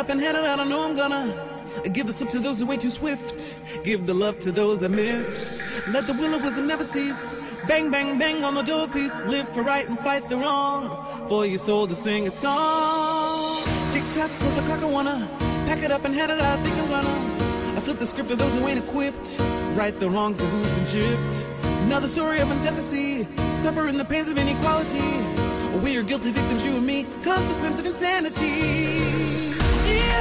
up and head it out. I know I'm gonna give the slip to those who ain't too swift. Give the love to those I miss. Let the will of wisdom never cease. Bang, bang, bang on the door piece. Live for right and fight the wrong. For your soul to sing a song. Tick tock, close the clock, I wanna pack it up and head it out. I think I'm gonna. I flip the script of those who ain't equipped. Right the wrongs of who's been gypped. Another story of injustice, suffering the pains of inequality. We are guilty victims, you and me, consequence of insanity.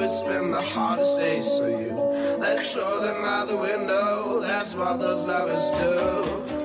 It's been the hardest day, for you let's throw them out the window. That's what those lovers do.